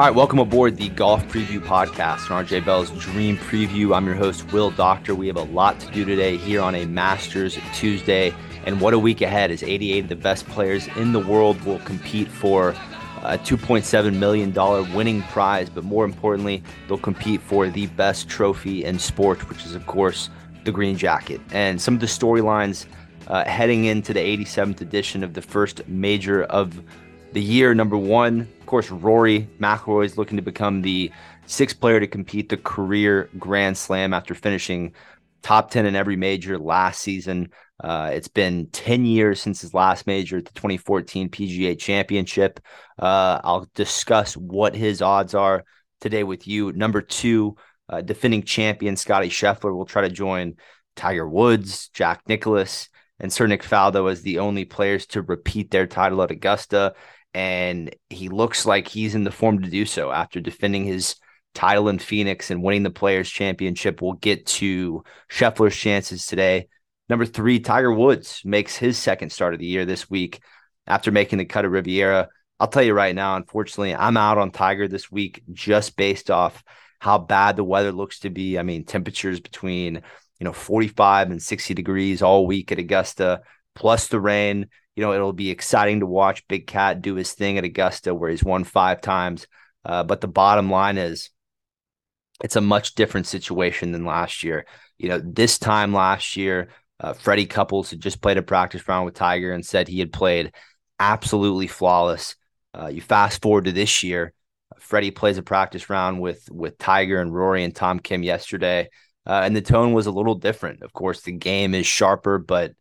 All right, welcome aboard the Golf Preview Podcast on RJ Bell's Dream Preview. I'm your host, Will Doctor. We have a lot to do today here on a Masters Tuesday. And what a week ahead as 88 of the best players in the world will compete for a $2.7 million winning prize. But more importantly, they'll compete for the best trophy in sport, which is, of course, the green jacket. And some of the storylines uh, heading into the 87th edition of the first major of the year. Number one, course, Rory McIlroy is looking to become the sixth player to compete the career Grand Slam after finishing top 10 in every major last season. Uh, it's been 10 years since his last major at the 2014 PGA Championship. Uh, I'll discuss what his odds are today with you. Number two, uh, defending champion Scotty Scheffler will try to join Tiger Woods, Jack Nicklaus, and Sir Nick Faldo as the only players to repeat their title at Augusta and he looks like he's in the form to do so after defending his title in Phoenix and winning the Players Championship. We'll get to Scheffler's chances today. Number three, Tiger Woods makes his second start of the year this week after making the cut of Riviera. I'll tell you right now, unfortunately, I'm out on Tiger this week just based off how bad the weather looks to be. I mean, temperatures between, you know, 45 and 60 degrees all week at Augusta, plus the rain you know, it'll be exciting to watch Big Cat do his thing at Augusta where he's won five times. Uh, but the bottom line is it's a much different situation than last year. You know, this time last year, uh, Freddie Couples had just played a practice round with Tiger and said he had played absolutely flawless. Uh, you fast forward to this year, Freddie plays a practice round with with Tiger and Rory and Tom Kim yesterday, uh, and the tone was a little different. Of course, the game is sharper, but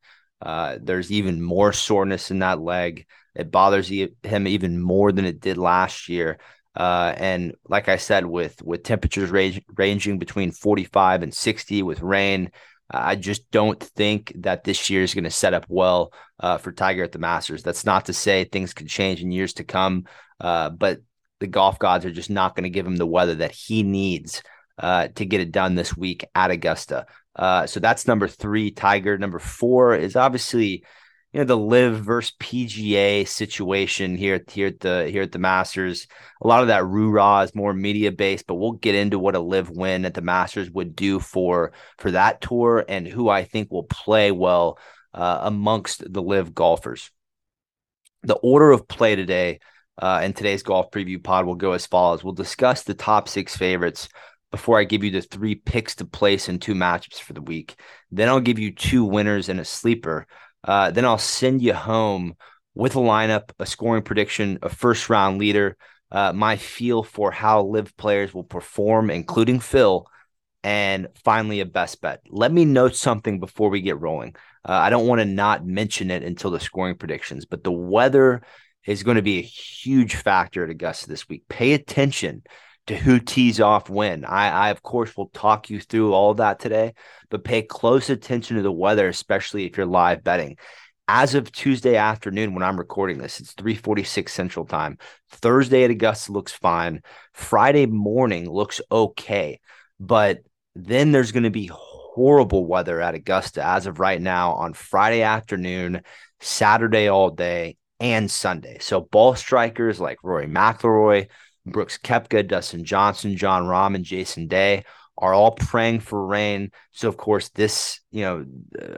uh, there's even more soreness in that leg. It bothers him even more than it did last year. Uh, and like I said, with with temperatures range, ranging between 45 and 60 with rain, I just don't think that this year is going to set up well uh, for Tiger at the Masters. That's not to say things could change in years to come, uh, but the golf gods are just not going to give him the weather that he needs uh, to get it done this week at Augusta. Uh, so that's number three, Tiger. Number four is obviously, you know, the LIV versus PGA situation here, at here at the here at the Masters. A lot of that roo is more media based, but we'll get into what a LIV win at the Masters would do for for that tour and who I think will play well uh, amongst the LIV golfers. The order of play today uh, in today's golf preview pod will go as follows. We'll discuss the top six favorites before I give you the three picks to place and two matchups for the week. Then I'll give you two winners and a sleeper. Uh, then I'll send you home with a lineup, a scoring prediction, a first round leader, uh, my feel for how LIV players will perform, including Phil, and finally a best bet. Let me note something before we get rolling. Uh, I don't want to not mention it until the scoring predictions, but the weather is going to be a huge factor at Augusta this week. Pay attention to who tees off when. I, I, of course, will talk you through all that today, but pay close attention to the weather, especially if you're live betting. As of Tuesday afternoon, when I'm recording this, it's 3:46 Central Time. Thursday at Augusta looks fine. Friday morning looks okay, but then there's going to be horrible weather at Augusta as of right now on Friday afternoon, Saturday all day, and Sunday. So ball strikers like Rory McIlroy, Brooks Koepka, Dustin Johnson, Jon Rahm, and Jason Day are all praying for rain. So, of course, this, you know,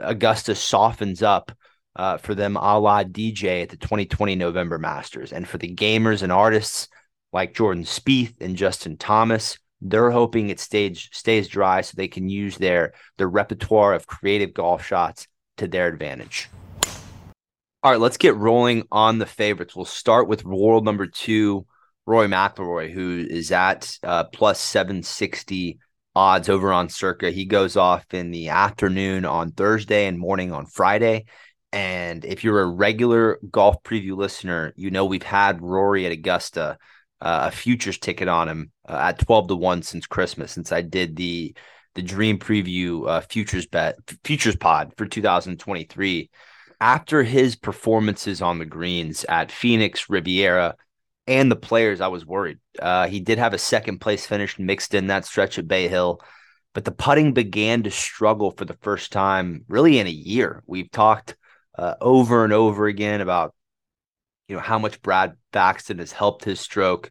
Augusta softens up uh, for them a la DJ at the 2020 November Masters. And for the gamers and artists like Jordan Spieth and Justin Thomas, they're hoping it stays stays dry so they can use their their repertoire of creative golf shots to their advantage. All right, let's get rolling on the favorites. We'll start with world number two, Roy McIlroy, who is at uh, plus 760 odds over on Circa. He goes off in the afternoon on Thursday and morning on Friday. And if you're a regular golf preview listener, you know we've had Rory at Augusta, uh, a futures ticket on him uh, at 12 to 1 since Christmas, since I did the the dream preview uh, futures bet futures pod for 2023. After his performances on the greens at Phoenix, Riviera, and the players, I was worried. Uh, he did have a second place finish mixed in that stretch at Bay Hill, but the putting began to struggle for the first time really in a year. We've talked uh, over and over again about you know how much Brad Faxon has helped his stroke.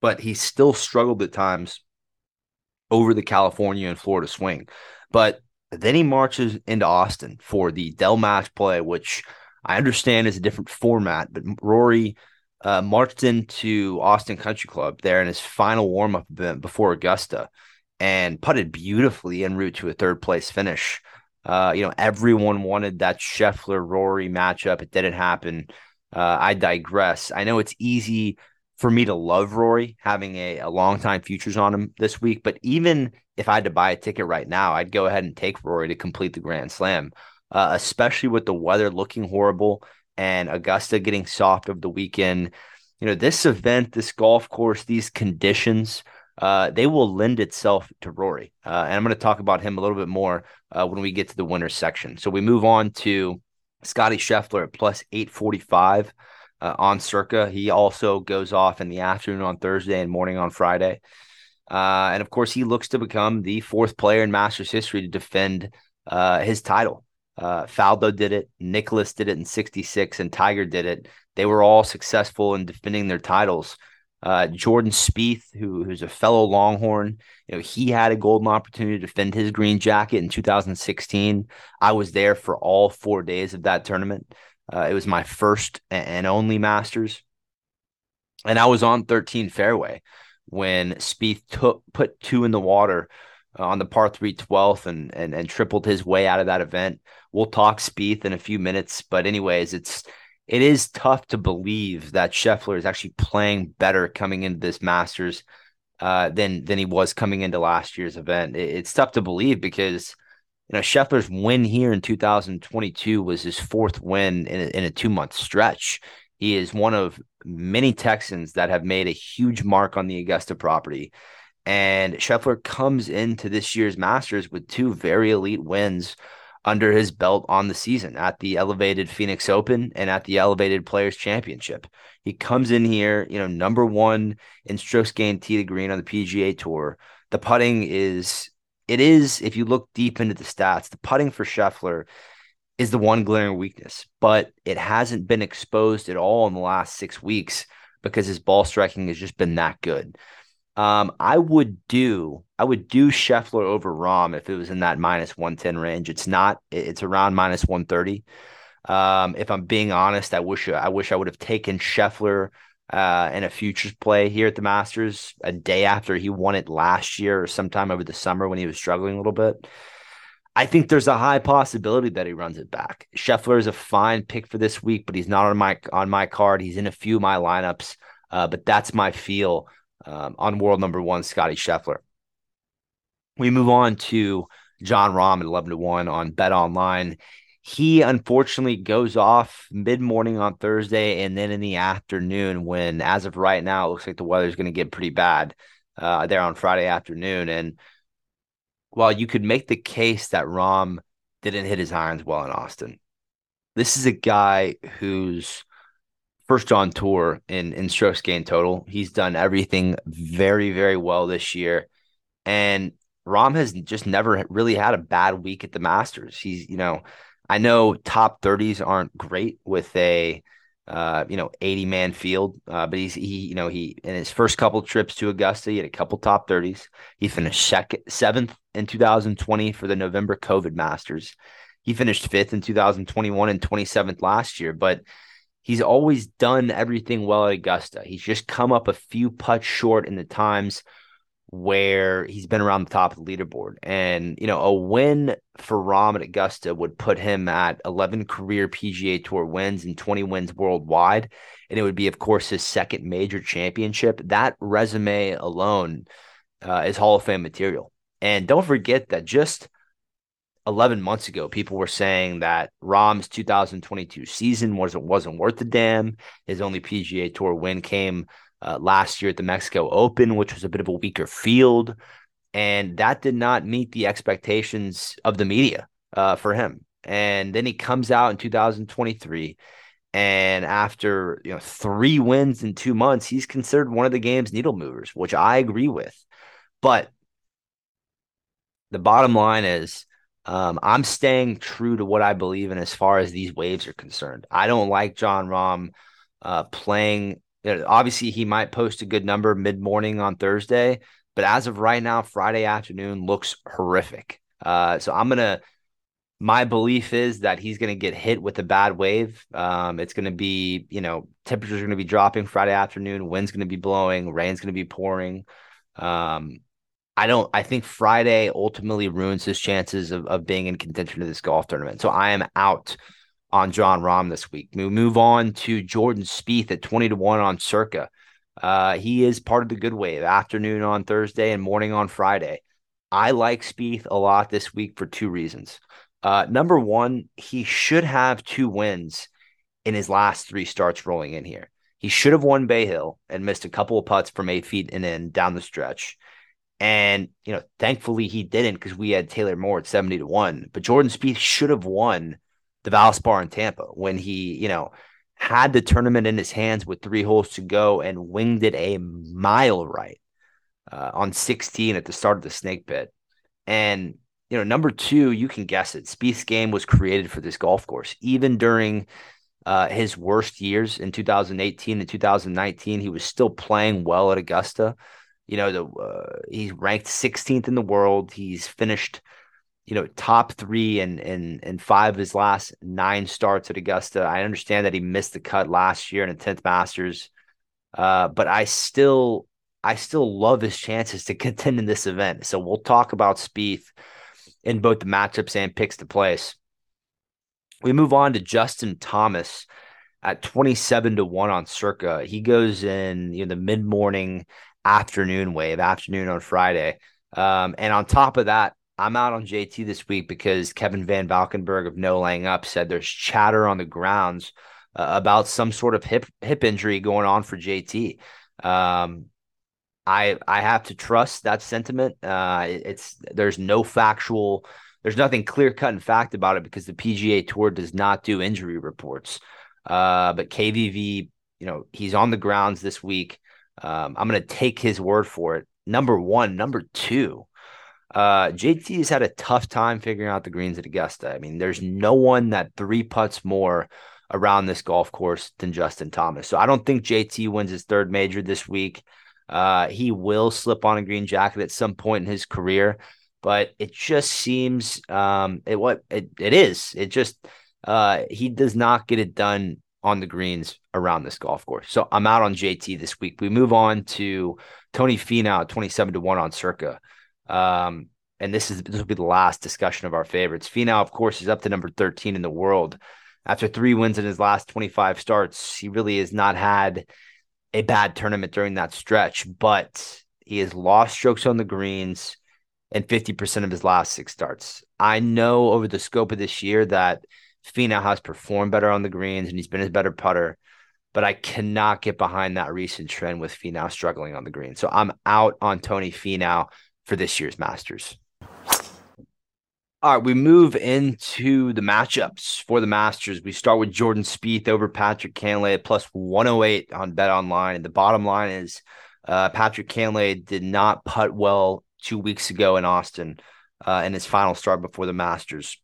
but he still struggled at times over the California and Florida swing. But then he marches into Austin for the Dell match play, which I understand is a different format, but Rory uh, marched into Austin Country Club there in his final warm up event before Augusta and putted beautifully en route to a third place finish. Uh, you know, everyone wanted that Scheffler Rory matchup. It didn't happen. Uh, I digress. I know it's easy for me to love Rory having a, a long time futures on him this week, but even if I had to buy a ticket right now, I'd go ahead and take Rory to complete the Grand Slam, uh, especially with the weather looking horrible and Augusta getting soft over the weekend. You know, this event, this golf course, these conditions, uh, they will lend itself to Rory. Uh, and I'm going to talk about him a little bit more uh, when we get to the winners section. So we move on to Scotty Scheffler at plus 845 uh, on Circa. He also goes off in the afternoon on Thursday and morning on Friday. Uh, and of course, he looks to become the fourth player in Masters history to defend uh, his title. Uh, Faldo did it, Nicklaus did it in 66, and Tiger did it. They were all successful in defending their titles. Uh, Jordan Spieth, who, who's a fellow Longhorn, you know, he had a golden opportunity to defend his green jacket in 2016. I was there for all four days of that tournament. Uh, it was my first and only Masters, and I was on 13 fairway when Spieth took put two in the water on the par three 12th and, and and tripled his way out of that event. We'll talk Spieth in a few minutes, but anyways, it's it is tough to believe that Scheffler is actually playing better coming into this Masters uh, than than he was coming into last year's event. It, it's tough to believe because you know Scheffler's win here in 2022 was his fourth win in a, in a two month stretch. He is one of many Texans that have made a huge mark on the Augusta property. And Scheffler comes into this year's Masters with two very elite wins under his belt on the season at the elevated Phoenix Open and at the elevated Players Championship. He comes in here, you know, number one in strokes gained tee to green on the PGA Tour. The putting is, it is, if you look deep into the stats, the putting for Scheffler is the one glaring weakness, but it hasn't been exposed at all in the last six weeks because his ball striking has just been that good. Um, I would do I would do Scheffler over Rahm if it was in that minus one ten range. It's not. It's around minus one thirty. Um, if I'm being honest, I wish I wish I would have taken Scheffler uh, in a futures play here at the Masters a day after he won it last year or sometime over the summer when he was struggling a little bit. I think there's a high possibility that he runs it back. Scheffler is a fine pick for this week, but he's not on my on my card. He's in a few of my lineups, uh, but that's my feel um, on world number one, Scotty Scheffler. We move on to Jon Rahm at eleven to one on Bet Online. He unfortunately goes off mid morning on Thursday and then in the afternoon. When, as of right now, it looks like the weather is going to get pretty bad uh, there on Friday afternoon and while you could make the case that Rahm didn't hit his irons well in Austin, this is a guy who's first on tour in in strokes gained total. He's done everything very very well this year, and Rahm has just never really had a bad week at the Masters. He's you know, I know top thirties aren't great with a uh, you know, 80 man field. Uh, but he's, he, you know, he, in his first couple trips to Augusta, he had a couple top 30s. He finished second, seventh in 2020 for the November COVID Masters. He finished fifth in 2021 and 27th last year. But he's always done everything well at Augusta. He's just come up a few putts short in the times where he's been around the top of the leaderboard. And, you know, a win for Rahm at Augusta would put him at 11 career PGA Tour wins and 20 wins worldwide. And it would be, of course, his second major championship. That resume alone uh, is Hall of Fame material. And don't forget that just 11 months ago, people were saying that Rahm's 2022 season wasn't wasn't worth the damn. His only PGA Tour win came uh, last year at the Mexico Open, which was a bit of a weaker field. And that did not meet the expectations of the media uh, for him. And then he comes out in 2023. And after you know three wins in two months, he's considered one of the game's needle movers, which I agree with. But the bottom line is um, I'm staying true to what I believe in as far as these waves are concerned. I don't like Jon Rahm uh, playing you know, obviously he might post a good number mid morning on Thursday, but as of right now, Friday afternoon looks horrific. Uh, so I'm gonna. My belief is that he's going to get hit with a bad wave. Um, it's going to be, you know, temperatures are going to be dropping Friday afternoon. Wind's going to be blowing. Rain's going to be pouring. Um, I don't. I think Friday ultimately ruins his chances of, of being in contention to this golf tournament. So I am out on Jon Rahm this week. We move on to Jordan Spieth at twenty to one on Circa. Uh, he is part of the good wave. Afternoon on Thursday and morning on Friday. I like Spieth a lot this week for two reasons. Uh, number one, he should have two wins in his last three starts rolling in here. He should have won Bay Hill and missed a couple of putts from eight feet and in down the stretch. And, you know, thankfully he didn't because we had Taylor Moore at 70 to 1. But Jordan Spieth should have won the Valspar in Tampa when he, you know, had the tournament in his hands with three holes to go and winged it a mile right uh, on 16 at the start of the snake pit. And, you know, number two, you can guess it. Spieth's game was created for this golf course. Even during uh, his worst years in 2018 and 2019, he was still playing well at Augusta. You know, the uh, he's ranked 16th in the world. He's finished, you know, top three and and and five of his last nine starts at Augusta. I understand that he missed the cut last year in the 10th Masters, uh, but I still I still love his chances to contend in this event. So we'll talk about Spieth in both the matchups and picks to place. We move on to Justin Thomas at 27 to 1 on circa. He goes in you know the mid-morning afternoon wave, afternoon on Friday. Um, and on top of that, I'm out on JT this week because Kevin Van Valkenburg of No Laying Up said there's chatter on the grounds uh, about some sort of hip hip injury going on for JT. Um, I I have to trust that sentiment. Uh, it's there's no factual, there's nothing clear cut and fact about it because the PGA Tour does not do injury reports. Uh, but KVV, you know, he's on the grounds this week. Um, I'm going to take his word for it. Number one, number two, uh, JT has had a tough time figuring out the greens at Augusta. I mean, there's no one that three putts more around this golf course than Justin Thomas. So I don't think JT wins his third major this week. Uh, he will slip on a green jacket at some point in his career, but it just seems um, it what it, it is. It just uh, he does not get it done on the greens around this golf course. So I'm out on JT this week. We move on to Tony Finau, 27 to 1 on circa. Um, and this is this will be the last discussion of our favorites. Finau, of course, is up to number 13 in the world. After three wins in his last 25 starts, he really has not had a bad tournament during that stretch, but he has lost strokes on the greens in 50% of his last six starts. I know over the scope of this year that Finau has performed better on the greens and he's been a better putter, but I cannot get behind that recent trend with Finau struggling on the green. So I'm out on Tony Finau for this year's Masters. All right, we move into the matchups for the Masters. We start with Jordan Spieth over Patrick Cantlay at plus 108 on Bet Online. And the bottom line is uh, Patrick Cantlay did not putt well two weeks ago in Austin uh, in his final start before the Masters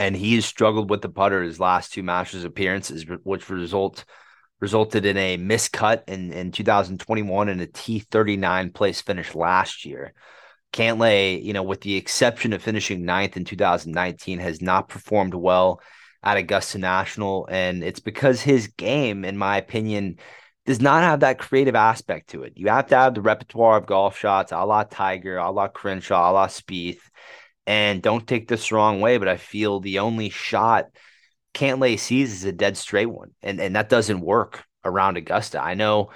and he has struggled with the putter his last two Masters appearances, which result resulted in a miscut in, in 2021 and a T39 place finish last year. Cantlay, you know, with the exception of finishing ninth in 2019, has not performed well at Augusta National. And it's because his game, in my opinion, does not have that creative aspect to it. You have to have the repertoire of golf shots a la Tiger, a la Crenshaw, a la Spieth. And don't take this the wrong way, but I feel the only shot Cantlay sees is a dead straight one. And and that doesn't work around Augusta. I know,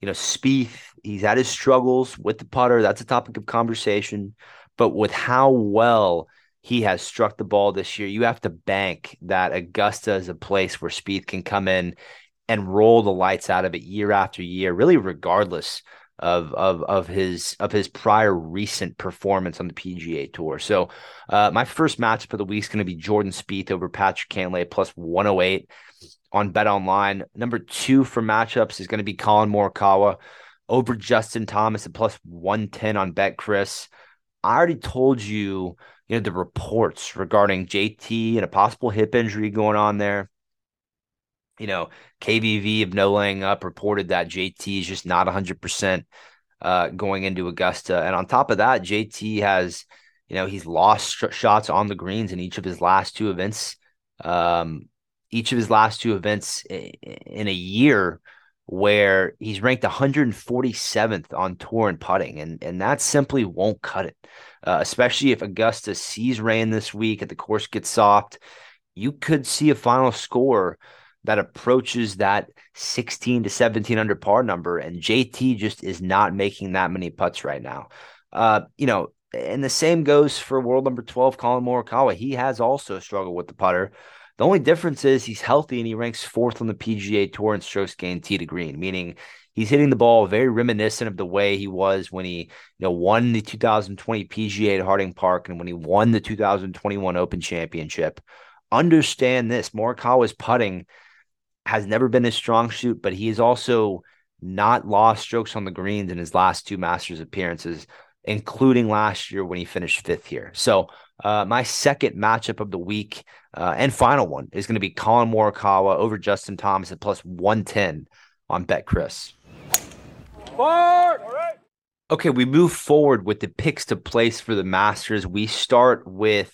you know, Spieth, he's had his struggles with the putter. That's a topic of conversation. But with how well he has struck the ball this year, you have to bank that Augusta is a place where Spieth can come in and roll the lights out of it year after year, really regardless of of of his of his prior recent performance on the PGA Tour. So, uh, my first match for the week is going to be Jordan Spieth over Patrick Cantlay plus 108 on Bet Online. Number two for matchups is going to be Collin Morikawa over Justin Thomas at plus 110 on BetCris. I already told you, you know, the reports regarding JT and a possible hip injury going on there. You know, KVV of no laying up reported that JT is just not 100% uh, going into Augusta. And on top of that, JT has, you know, he's lost sh- shots on the greens in each of his last two events. Um, each of his last two events in a year where he's ranked 147th on tour and putting, and and that simply won't cut it. Uh, especially if Augusta sees rain this week and the course gets soft, you could see a final score that approaches that 16 to 17 under par number, and JT just is not making that many putts right now. Uh, you know, and the same goes for world number 12, Collin Morikawa. He has also struggled with the putter. The only difference is he's healthy and he ranks fourth on the PGA Tour in strokes gained tee to green, meaning he's hitting the ball very reminiscent of the way he was when he you know won the 2020 PGA at Harding Park and when he won the 2021 Open Championship. Understand this: Morikawa's putting has never been his strong suit, but he has also not lost strokes on the greens in his last two Masters appearances, including last year when he finished fifth here. So uh, my second matchup of the week uh, and final one is going to be Collin Morikawa over Justin Thomas at plus 110 on BetCris. Forward. All right. Okay, we move forward with the picks to place for the Masters. We start with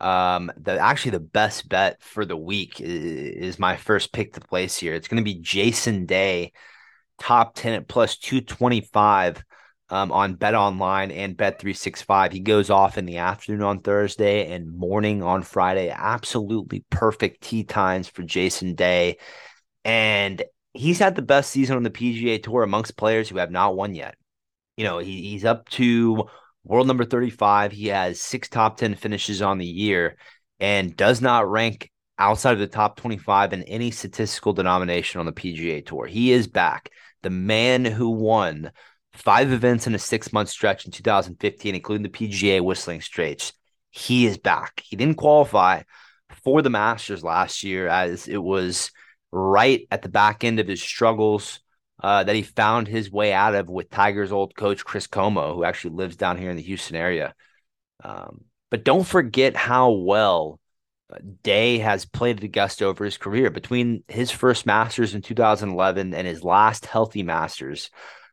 um the actually the best bet for the week is, is my first pick to place here. It's going to be Jason Day, top 10 at plus 225 um, on Bet Online and Bet 365. He goes off in the afternoon on Thursday and morning on Friday. Absolutely perfect tee times for Jason Day. And he's had the best season on the PGA Tour amongst players who have not won yet. You know, he, he's up to world number 35. He has six top 10 finishes on the year and does not rank outside of the top 25 in any statistical denomination on the PGA Tour. He is back. The man who won five events in a six month stretch in 2015, including the PGA Whistling Straits. He is back. He didn't qualify for the Masters last year as it was right at the back end of his struggles uh, that he found his way out of with Tiger's old coach, Chris Como, who actually lives down here in the Houston area. Um, but don't forget how well Day has played at Augusta over his career. Between his first Masters in 2011 and his last healthy Masters,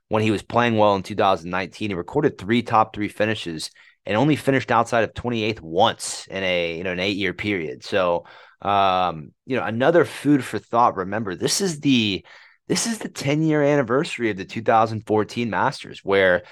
when he was playing well in 2019. He recorded three top three finishes and only finished outside of 28th once in a you know an eight year period. So um, you know another food for thought. Remember, this is the this is the 10 year anniversary of the 2014 Masters where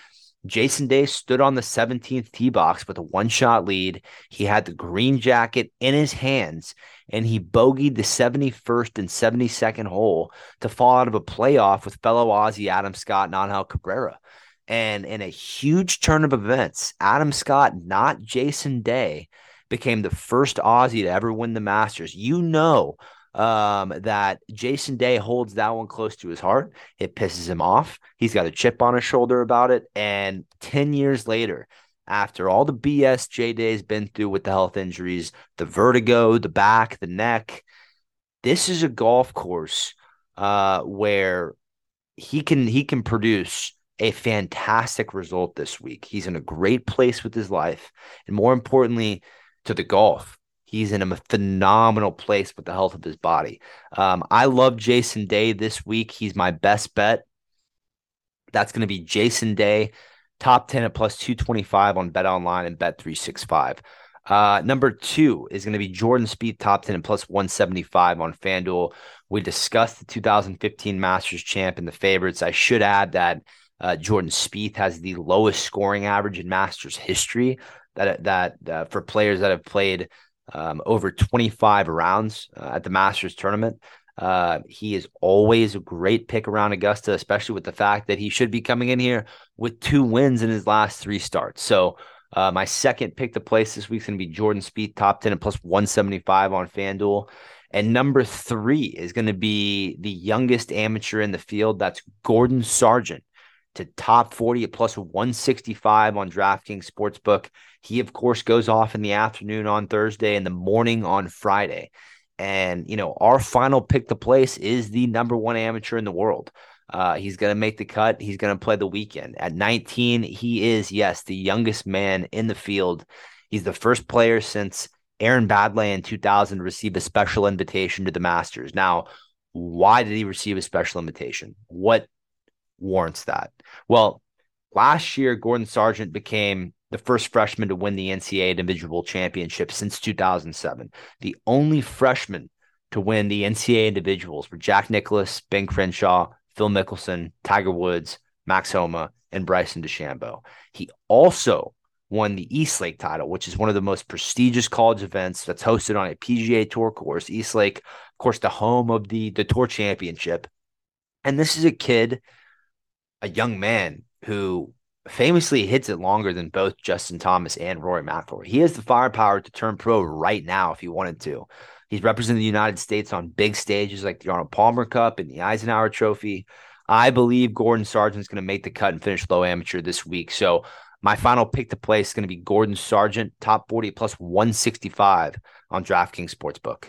Jason Day stood on the 17th tee box with a one shot lead. He had the green jacket in his hands and he bogeyed the 71st and 72nd hole to fall out of a playoff with fellow Aussie Adam Scott and Angel Cabrera. And in a huge turn of events, Adam Scott, not Jason Day, became the first Aussie to ever win the Masters. You know um, that Jason Day holds that one close to his heart. It pisses him off. He's got a chip on his shoulder about it. And 10 years later, after all the BS J Day's been through with the health injuries, the vertigo, the back, the neck, this is a golf course uh, where he can he can produce a fantastic result this week. He's in a great place with his life, and more importantly, to the golf. He's in a phenomenal place with the health of his body. Um, I love Jason Day this week. He's my best bet. That's going to be Jason Day, top 10 at plus 225 on Bet Online and Bet 365. Uh, number two is going to be Jordan Spieth, top 10 and plus 175 on FanDuel. We discussed the 2015 Masters champ and the favorites. I should add that uh, Jordan Spieth has the lowest scoring average in Masters history that that uh, for players that have played um, over 25 rounds uh, at the Masters tournament. Uh, he is always a great pick around Augusta, especially with the fact that he should be coming in here with two wins in his last three starts. So, uh, my second pick to place this week is going to be Jordan Spieth, top 10 and plus 175 on FanDuel. And number three is going to be the youngest amateur in the field. That's Gordon Sargent to top 40 at plus 165 on DraftKings Sportsbook. He, of course, goes off in the afternoon on Thursday and the morning on Friday. And, you know, our final pick to place is the number one amateur in the world. Uh, he's going to make the cut. He's going to play the weekend. At 19, he is, yes, the youngest man in the field. He's the first player since Aaron Baddeley in 2000 to receive a special invitation to the Masters. Now, Why did he receive a special invitation? What warrants that? Well, last year, Gordon Sargent became the first freshman to win the NCAA individual championship since 2007. The only freshman to win the NCAA individuals were Jack Nicklaus, Ben Crenshaw, Phil Mickelson, Tiger Woods, Max Homa, and Bryson DeChambeau. He also won the East Lake title, which is one of the most prestigious college events that's hosted on a PGA Tour course. East Lake, of course, the home of the the Tour Championship. And this is a kid, a young man who famously hits it longer than both Justin Thomas and Rory McIlroy. He has the firepower to turn pro right now if he wanted to. He's represented the United States on big stages like the Arnold Palmer Cup and the Eisenhower Trophy. I believe Gordon Sargent's going to make the cut and finish low amateur this week. So my final pick to play is going to be Gordon Sargent, top 40 plus 165 on DraftKings Sportsbook.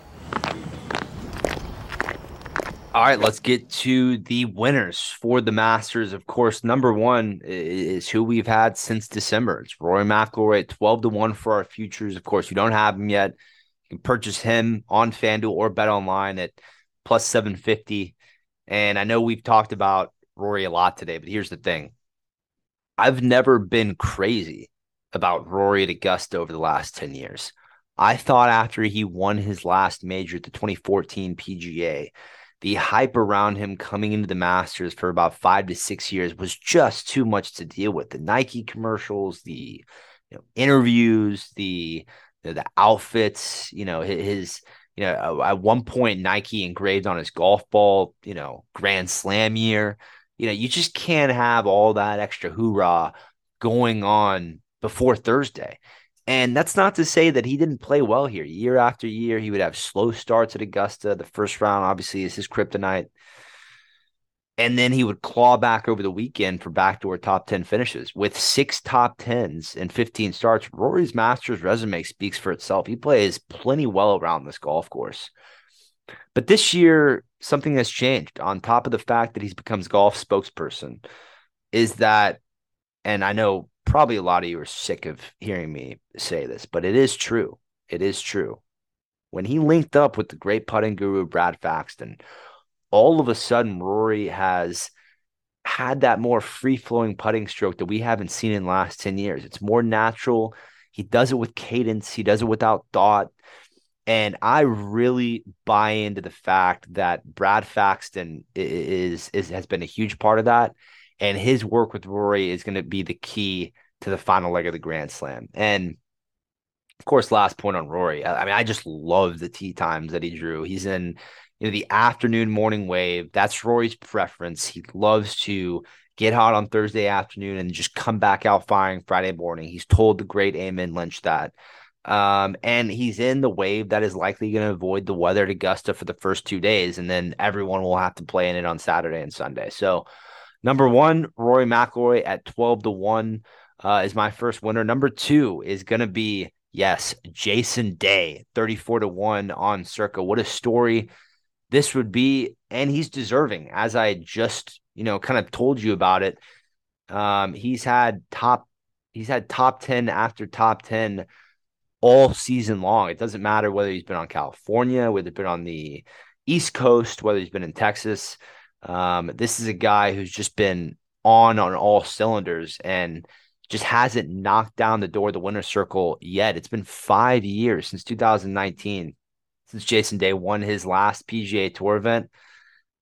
All right, let's get to the winners for the Masters. Of course, number one is who we've had since December. It's Rory McIlroy at 12 to 1 for our futures. Of course, you don't have him yet. You can purchase him on FanDuel or Bet Online at plus 750. And I know we've talked about Rory a lot today, but here's the thing I've never been crazy about Rory at Augusta over the last 10 years. I thought after he won his last major the 2014 PGA, the hype around him coming into the Masters for about five to six years was just too much to deal with. The Nike commercials, the you know, interviews, the, the, the outfits, you know, his, you know, at one point Nike engraved on his golf ball, you know, Grand Slam year. You know, you just can't have all that extra hoorah going on before Thursday. And that's not to say that he didn't play well here. Year after year, he would have slow starts at Augusta. The first round, obviously, is his kryptonite. And then he would claw back over the weekend for backdoor top 10 finishes. With six top 10s and 15 starts, Rory's Masters resume speaks for itself. He plays plenty well around this golf course. But this year, something has changed. On top of the fact that he's becomes golf spokesperson, is that, and I know probably a lot of you are sick of hearing me say this, but it is true. It is true. When he linked up with the great putting guru Brad Faxon, all of a sudden Rory has had that more free flowing putting stroke that we haven't seen in the last 10 years. It's more natural. He does it with cadence, he does it without thought. And I really buy into the fact that Brad Faxon is, is has been a huge part of that. And his work with Rory is going to be the key to the final leg of the Grand Slam. And of course, last point on Rory. I, mean, I just love the tee times that he drew. He's in you know the afternoon morning wave. That's Rory's preference. He loves to get hot on Thursday afternoon and just come back out firing Friday morning. He's told the great Amen Lynch that. Um, and he's in the wave that is likely going to avoid the weather at Augusta for the first two days, and then everyone will have to play in it on Saturday and Sunday. So, number one, Rory McIlroy at twelve to one uh, is my first winner. Number two is going to be yes, Jason Day, thirty-four to one on Circa. What a story this would be, and he's deserving. As I just you know kind of told you about it, um, he's had top he's had top ten after top ten all season long. It doesn't matter whether he's been on California, whether he's been on the East Coast, whether he's been in Texas. Um, this is a guy who's just been on on all cylinders and just hasn't knocked down the door of the winner's circle yet. It's been five years since 2019 since Jason Day won his last PGA Tour event.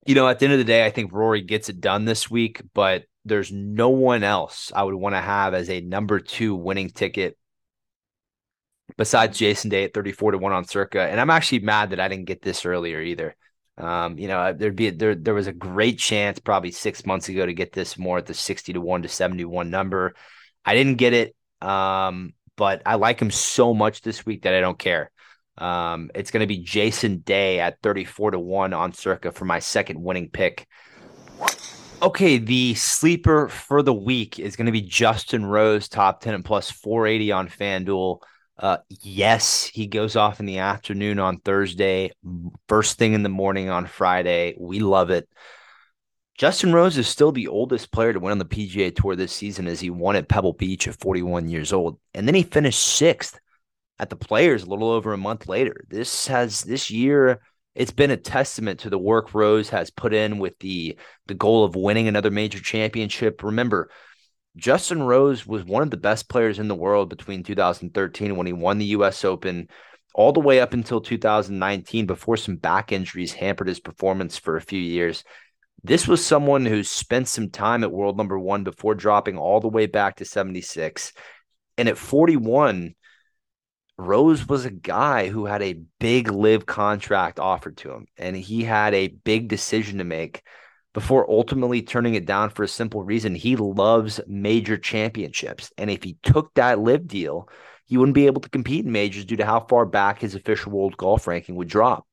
You know, at the end of the day, I think Rory gets it done this week, but there's no one else I would want to have as a number two winning ticket besides Jason Day at 34 to 1 on circa. And I'm actually mad that I didn't get this earlier either. Um, you know, there'd be there there was a great chance probably six months ago to get this more at the 60 to 1 to 71 number. I didn't get it. Um, but I like him so much this week that I don't care. Um, it's going to be Jason Day at 34 to 1 on circa for my second winning pick. Okay, the sleeper for the week is going to be Justin Rose, top 10 and plus 480 on FanDuel. Uh, yes, he goes off in the afternoon on Thursday, first thing in the morning on Friday. We love it. Justin Rose is still the oldest player to win on the PGA Tour this season as he won at Pebble Beach at 41 years old. And then he finished sixth at the Players a little over a month later. This has this year it's been a testament to the work Rose has put in with the the goal of winning another major championship. Remember, Justin Rose was one of the best players in the world between 2013 when he won the US Open all the way up until 2019 before some back injuries hampered his performance for a few years. This was someone who spent some time at world number 1 before dropping all the way back to 76. And at 41, Rose was a guy who had a big LIV contract offered to him, and he had a big decision to make before ultimately turning it down for a simple reason. He loves major championships. And if he took that LIV deal, he wouldn't be able to compete in majors due to how far back his official world golf ranking would drop.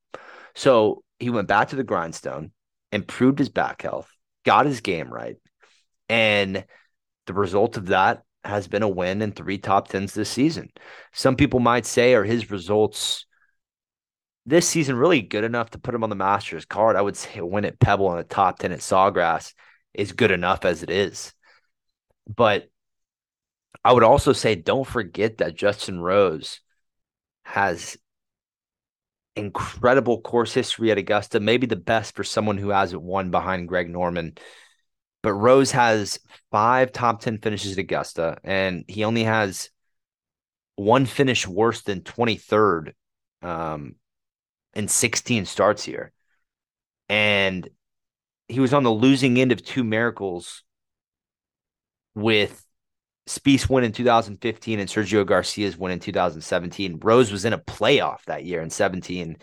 So he went back to the grindstone, improved his back health, got his game right. And the result of that has been a win in three top tens this season. Some people might say, are his results this season really good enough to put him on the Masters card? I would say win at Pebble and a top 10 at Sawgrass is good enough as it is. But I would also say don't forget that Justin Rose has incredible course history at Augusta, maybe the best for someone who hasn't won behind Greg Norman. But Rose has five top 10 finishes at Augusta, and he only has one finish worse than 23rd um, in 16 starts here. And he was on the losing end of two miracles with Spieth win in 2015 and Sergio Garcia's win in 2017. Rose was in a playoff that year in 17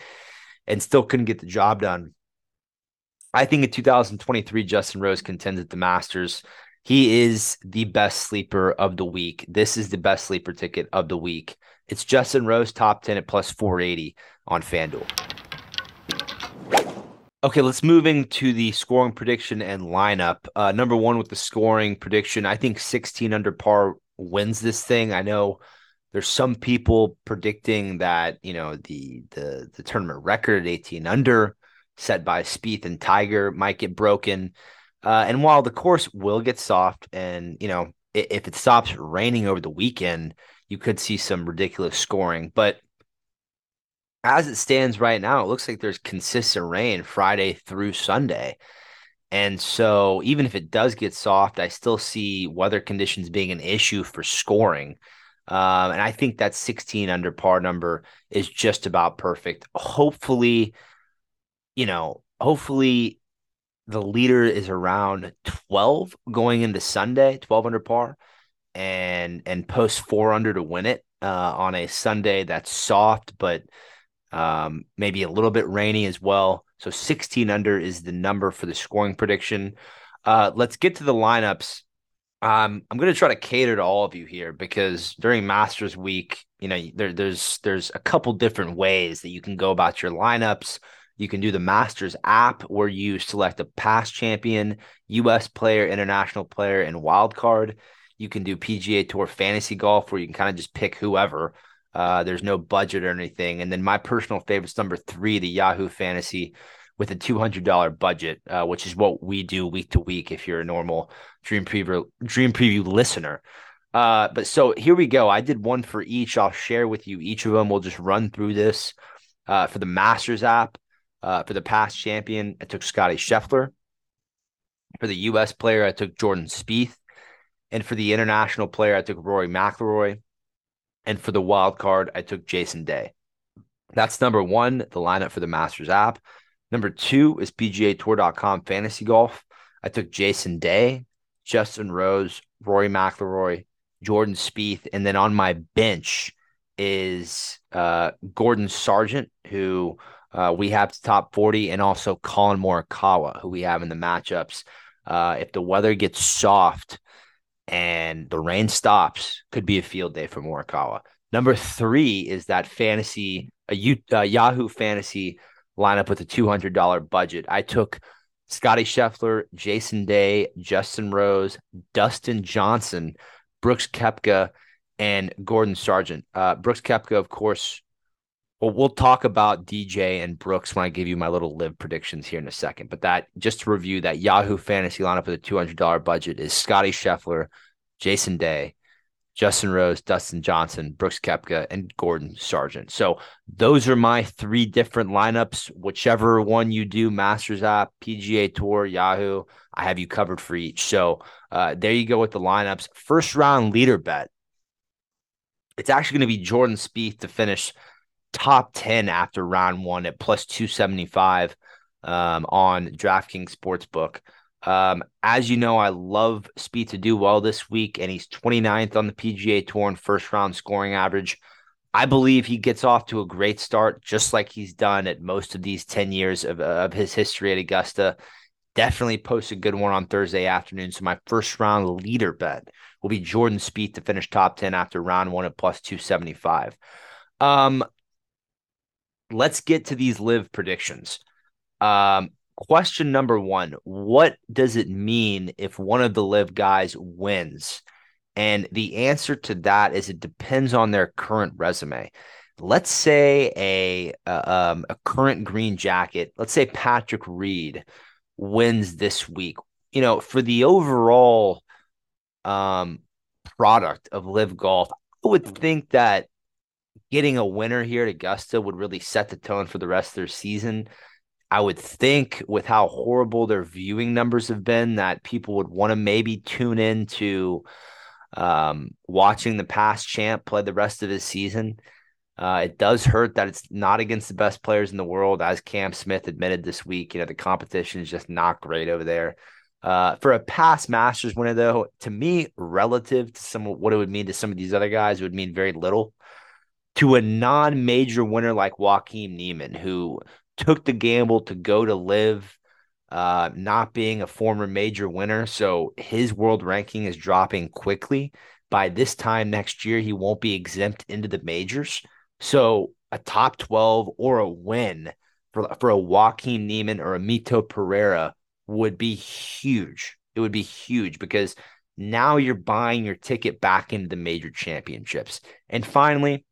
and still couldn't get the job done. I think in 2023, Justin Rose contends at the Masters. He is the best sleeper of the week. This is the best sleeper ticket of the week. It's Justin Rose top 10 at plus 480 on FanDuel. Okay, let's move into the scoring prediction and lineup. Uh, number one with the scoring prediction, I think 16 under par wins this thing. I know there's some people predicting that you know the the the tournament record at 18 under set by Spieth and Tiger might get broken. Uh, and while the course will get soft, and you know if it stops raining over the weekend, you could see some ridiculous scoring. But as it stands right now, it looks like there's consistent rain Friday through Sunday. And so, even if it does get soft, I still see weather conditions being an issue for scoring. Um, and I think that 16 under par number is just about perfect. Hopefully, you know, hopefully the leader is around 12 going into Sunday, 12 under par, and and post four under to win it uh, on a Sunday that's soft, but um, maybe a little bit rainy as well. So 16 under is the number for the scoring prediction. Uh, let's get to the lineups. Um, I'm going to try to cater to all of you here because during Masters Week, you know, there, there's there's a couple different ways that you can go about your lineups. You can do the Masters app where you select a past champion, U.S. player, international player, and wild card. You can do PGA Tour fantasy golf where you can kind of just pick whoever. Uh, there's no budget or anything. And then my personal favorite is number three, the Yahoo Fantasy with a $200 budget, uh, which is what we do week to week if you're a normal Dream Preview Dream Preview listener. Uh, but so here we go. I did one for each. I'll share with you each of them. We'll just run through this. Uh, for the Masters app, uh, for the past champion, I took Scotty Scheffler. For the U.S. player, I took Jordan Spieth. And for the international player, I took Rory McIlroy. And for the wild card, I took Jason Day. That's number one, the lineup for the Masters app. Number two is PGA Tour.com fantasy golf. I took Jason Day, Justin Rose, Rory McIlroy, Jordan Spieth, and then on my bench is uh, Gordon Sargent, who uh, we have to top 40, and also Collin Morikawa, who we have in the matchups. Uh, if the weather gets soft, and the rain stops, could be a field day for Morikawa. Number three is that fantasy, a U, uh, Yahoo fantasy lineup with a $200 budget. I took Scotty Scheffler, Jason Day, Justin Rose, Dustin Johnson, Brooks Koepka, and Gordon Sargent. Uh, Brooks Koepka, of course, well, we'll talk about DJ and Brooks when I give you my little LIV predictions here in a second. But that just to review that Yahoo fantasy lineup with a two hundred dollar budget is Scottie Scheffler, Jason Day, Justin Rose, Dustin Johnson, Brooks Koepka, and Gordon Sargent. So those are my three different lineups. Whichever one you do, Masters app, PGA Tour, Yahoo, I have you covered for each. So uh, there you go with the lineups. First round leader bet. It's actually going to be Jordan Spieth to finish top 10 after round one at plus 275 um, on DraftKings Sportsbook. Um, as you know, I love Spieth to do well this week, and he's 29th on the PGA Tour in first round scoring average. I believe he gets off to a great start, just like he's done at most of these 10 years of, of his history at Augusta. Definitely post a good one on Thursday afternoon. So my first round leader bet will be Jordan Spieth to finish top 10 after round one at plus 275. Um, let's get to these LIV predictions. Um, question number one What does it mean if one of the LIV guys wins? And the answer to that is it depends on their current resume. Let's say a um, a current green jacket, let's say Patrick Reed wins this week. You know, for the overall um, product of LIV golf, I would think that getting a winner here at Augusta would really set the tone for the rest of their season. I would think with how horrible their viewing numbers have been that people would want to maybe tune in to um, watching the past champ play the rest of his season. Uh, it does hurt that it's not against the best players in the world, as Cam Smith admitted this week. You know, the competition is just not great over there. Uh, for a past Masters winner, though, to me, relative to some what it would mean to some of these other guys, it would mean very little. To a non-major winner like Joaquin Niemann, who took the gamble to go to LIV, uh, not being a former major winner. So his world ranking is dropping quickly. By this time next year, he won't be exempt into the majors. So a top 12 or a win for, for a Joaquin Niemann or a Mito Pereira would be huge. It would be huge because now you're buying your ticket back into the major championships. And finally,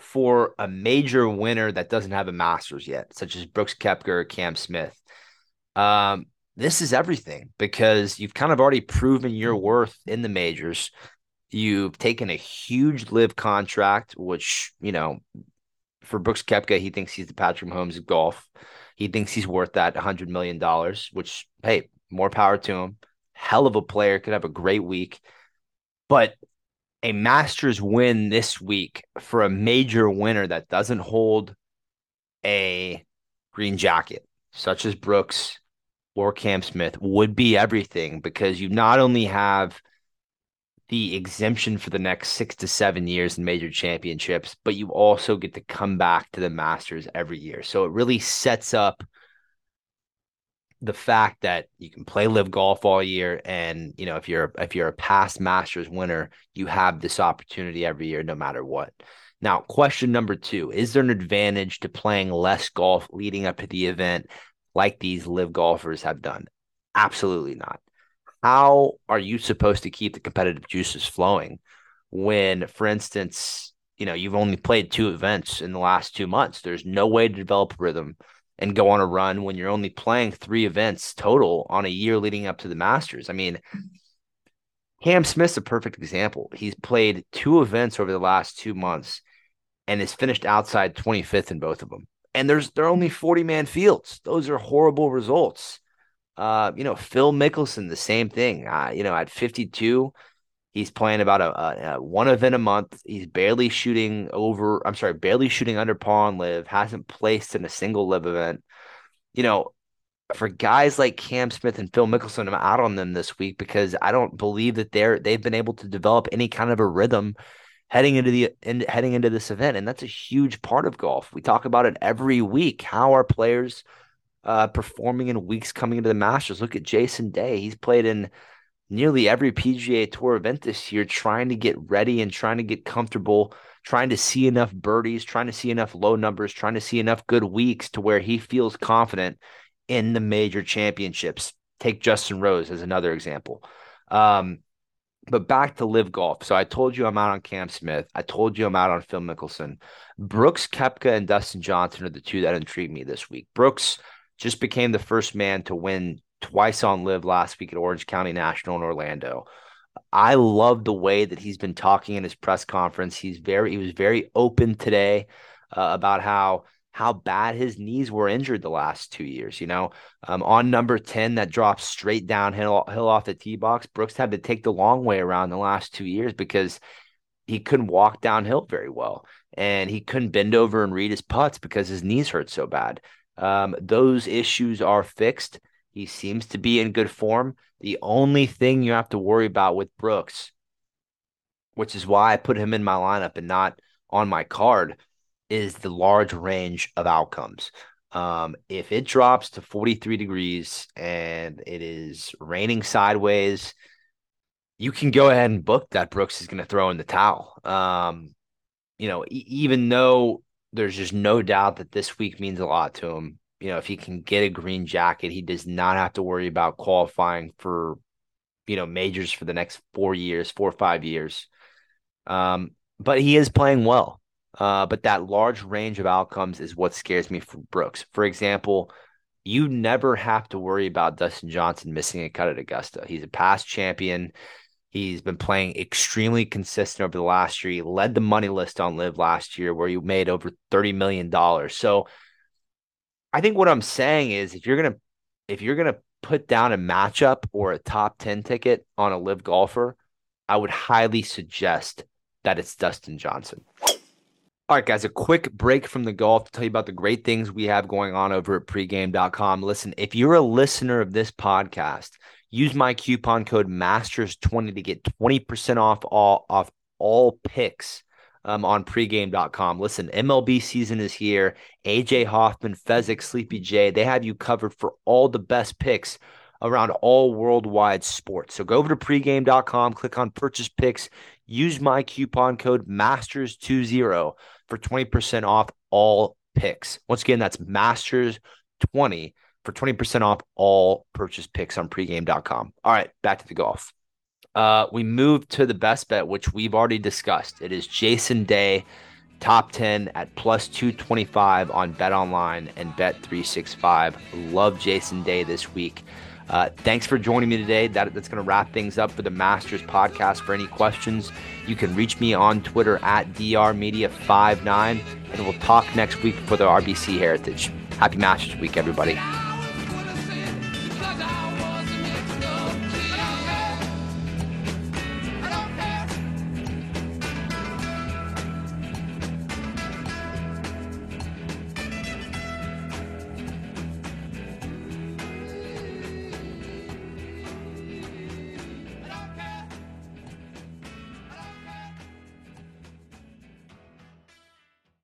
for a major winner that doesn't have a Masters yet, such as Brooks Koepka or Cam Smith, um, this is everything because you've kind of already proven your worth in the majors. You've taken a huge LIV contract, which, you know, for Brooks Koepka, he thinks he's the Patrick Mahomes of golf. He thinks he's worth that $100 million, which, hey, more power to him. Hell of a player, could have a great week. But a Masters win this week for a major winner that doesn't hold a green jacket, such as Brooks or Cam Smith, would be everything because you not only have the exemption for the next six to seven years in major championships, but you also get to come back to the Masters every year. So it really sets up the fact that you can play LIV golf all year and you know if you're if you're a past masters winner you have this opportunity every year no matter what. Now question number two is there an advantage to playing less golf leading up to the event like these LIV golfers have done? Absolutely not. How are you supposed to keep the competitive juices flowing when for instance you know you've only played two events in the last two months? There's no way to develop rhythm and go on a run when you're only playing three events total on a year leading up to the Masters. I mean, Cam Smith's a perfect example. He's played two events over the last two months and has finished outside 25th in both of them. And there's they're only 40 man fields. Those are horrible results. Uh, you know, Phil Mickelson, the same thing. Uh, you know, at 52, He's playing about a, a, a, one event a month. He's barely shooting over. I'm sorry, barely shooting under par on LIV. Hasn't placed in a single LIV event. You know, for guys like Cam Smith and Phil Mickelson, I'm out on them this week because I don't believe that they're they've been able to develop any kind of a rhythm heading into the in, heading into this event, and that's a huge part of golf. We talk about it every week. How are players uh, performing in weeks coming into the Masters? Look at Jason Day. He's played in nearly every PGA Tour event this year, trying to get ready and trying to get comfortable, trying to see enough birdies, trying to see enough low numbers, trying to see enough good weeks to where he feels confident in the major championships. Take Justin Rose as another example. Um, but back to LIV golf. So I told you I'm out on Cam Smith. I told you I'm out on Phil Mickelson. Brooks Koepka and Dustin Johnson are the two that intrigue me this week. Brooks just became the first man to win twice on LIV last week at Orange County National in Orlando. I love the way that he's been talking in his press conference. He's very he was very open today uh, about how how bad his knees were injured the last two years. You know, um, on number 10 that drops straight downhill hill off the tee box, Brooks had to take the long way around the last two years because he couldn't walk downhill very well and he couldn't bend over and read his putts because his knees hurt so bad. Um, those issues are fixed. He seems to be in good form. The only thing you have to worry about with Brooks, which is why I put him in my lineup and not on my card, is the large range of outcomes. Um, if it drops to 43 degrees and it is raining sideways, you can go ahead and book that Brooks is going to throw in the towel. Um, you know, e- even though there's just no doubt that this week means a lot to him, you know, if he can get a green jacket, he does not have to worry about qualifying for, you know, majors for the next four years, four or five years. Um, but he is playing well. Uh, but that large range of outcomes is what scares me for Brooks. For example, you never have to worry about Dustin Johnson missing a cut at Augusta. He's a past champion. He's been playing extremely consistent over the last year. He led the money list on LIV last year, where he made over $30 million. So I think what I'm saying is if you're gonna if you're gonna put down a matchup or a top 10 ticket on a LIV golfer, I would highly suggest that it's Dustin Johnson. All right, guys, a quick break from the golf to tell you about the great things we have going on over at pregame.com. Listen, if you're a listener of this podcast, use my coupon code MASTERS20 to get 20% off all off all picks um, on pregame.com. Listen, MLB season is here. AJ Hoffman, Fezzik, Sleepy J, they have you covered for all the best picks around all worldwide sports. So go over to pregame.com, click on purchase picks, use my coupon code MASTERS20 for 20% off all picks. Once again, that's Masters 20 for 20% off all purchase picks on pregame.com. All right, back to the golf. Uh, we move to the best bet, which we've already discussed. It is Jason Day, top 10 at plus 225 on Bet Online and Bet 365. Love Jason Day this week. Uh, thanks for joining me today. That, that's going to wrap things up for the Masters podcast. For any questions, you can reach me on Twitter at drmedia59, and we'll talk next week for the RBC Heritage. Happy Masters Week, everybody.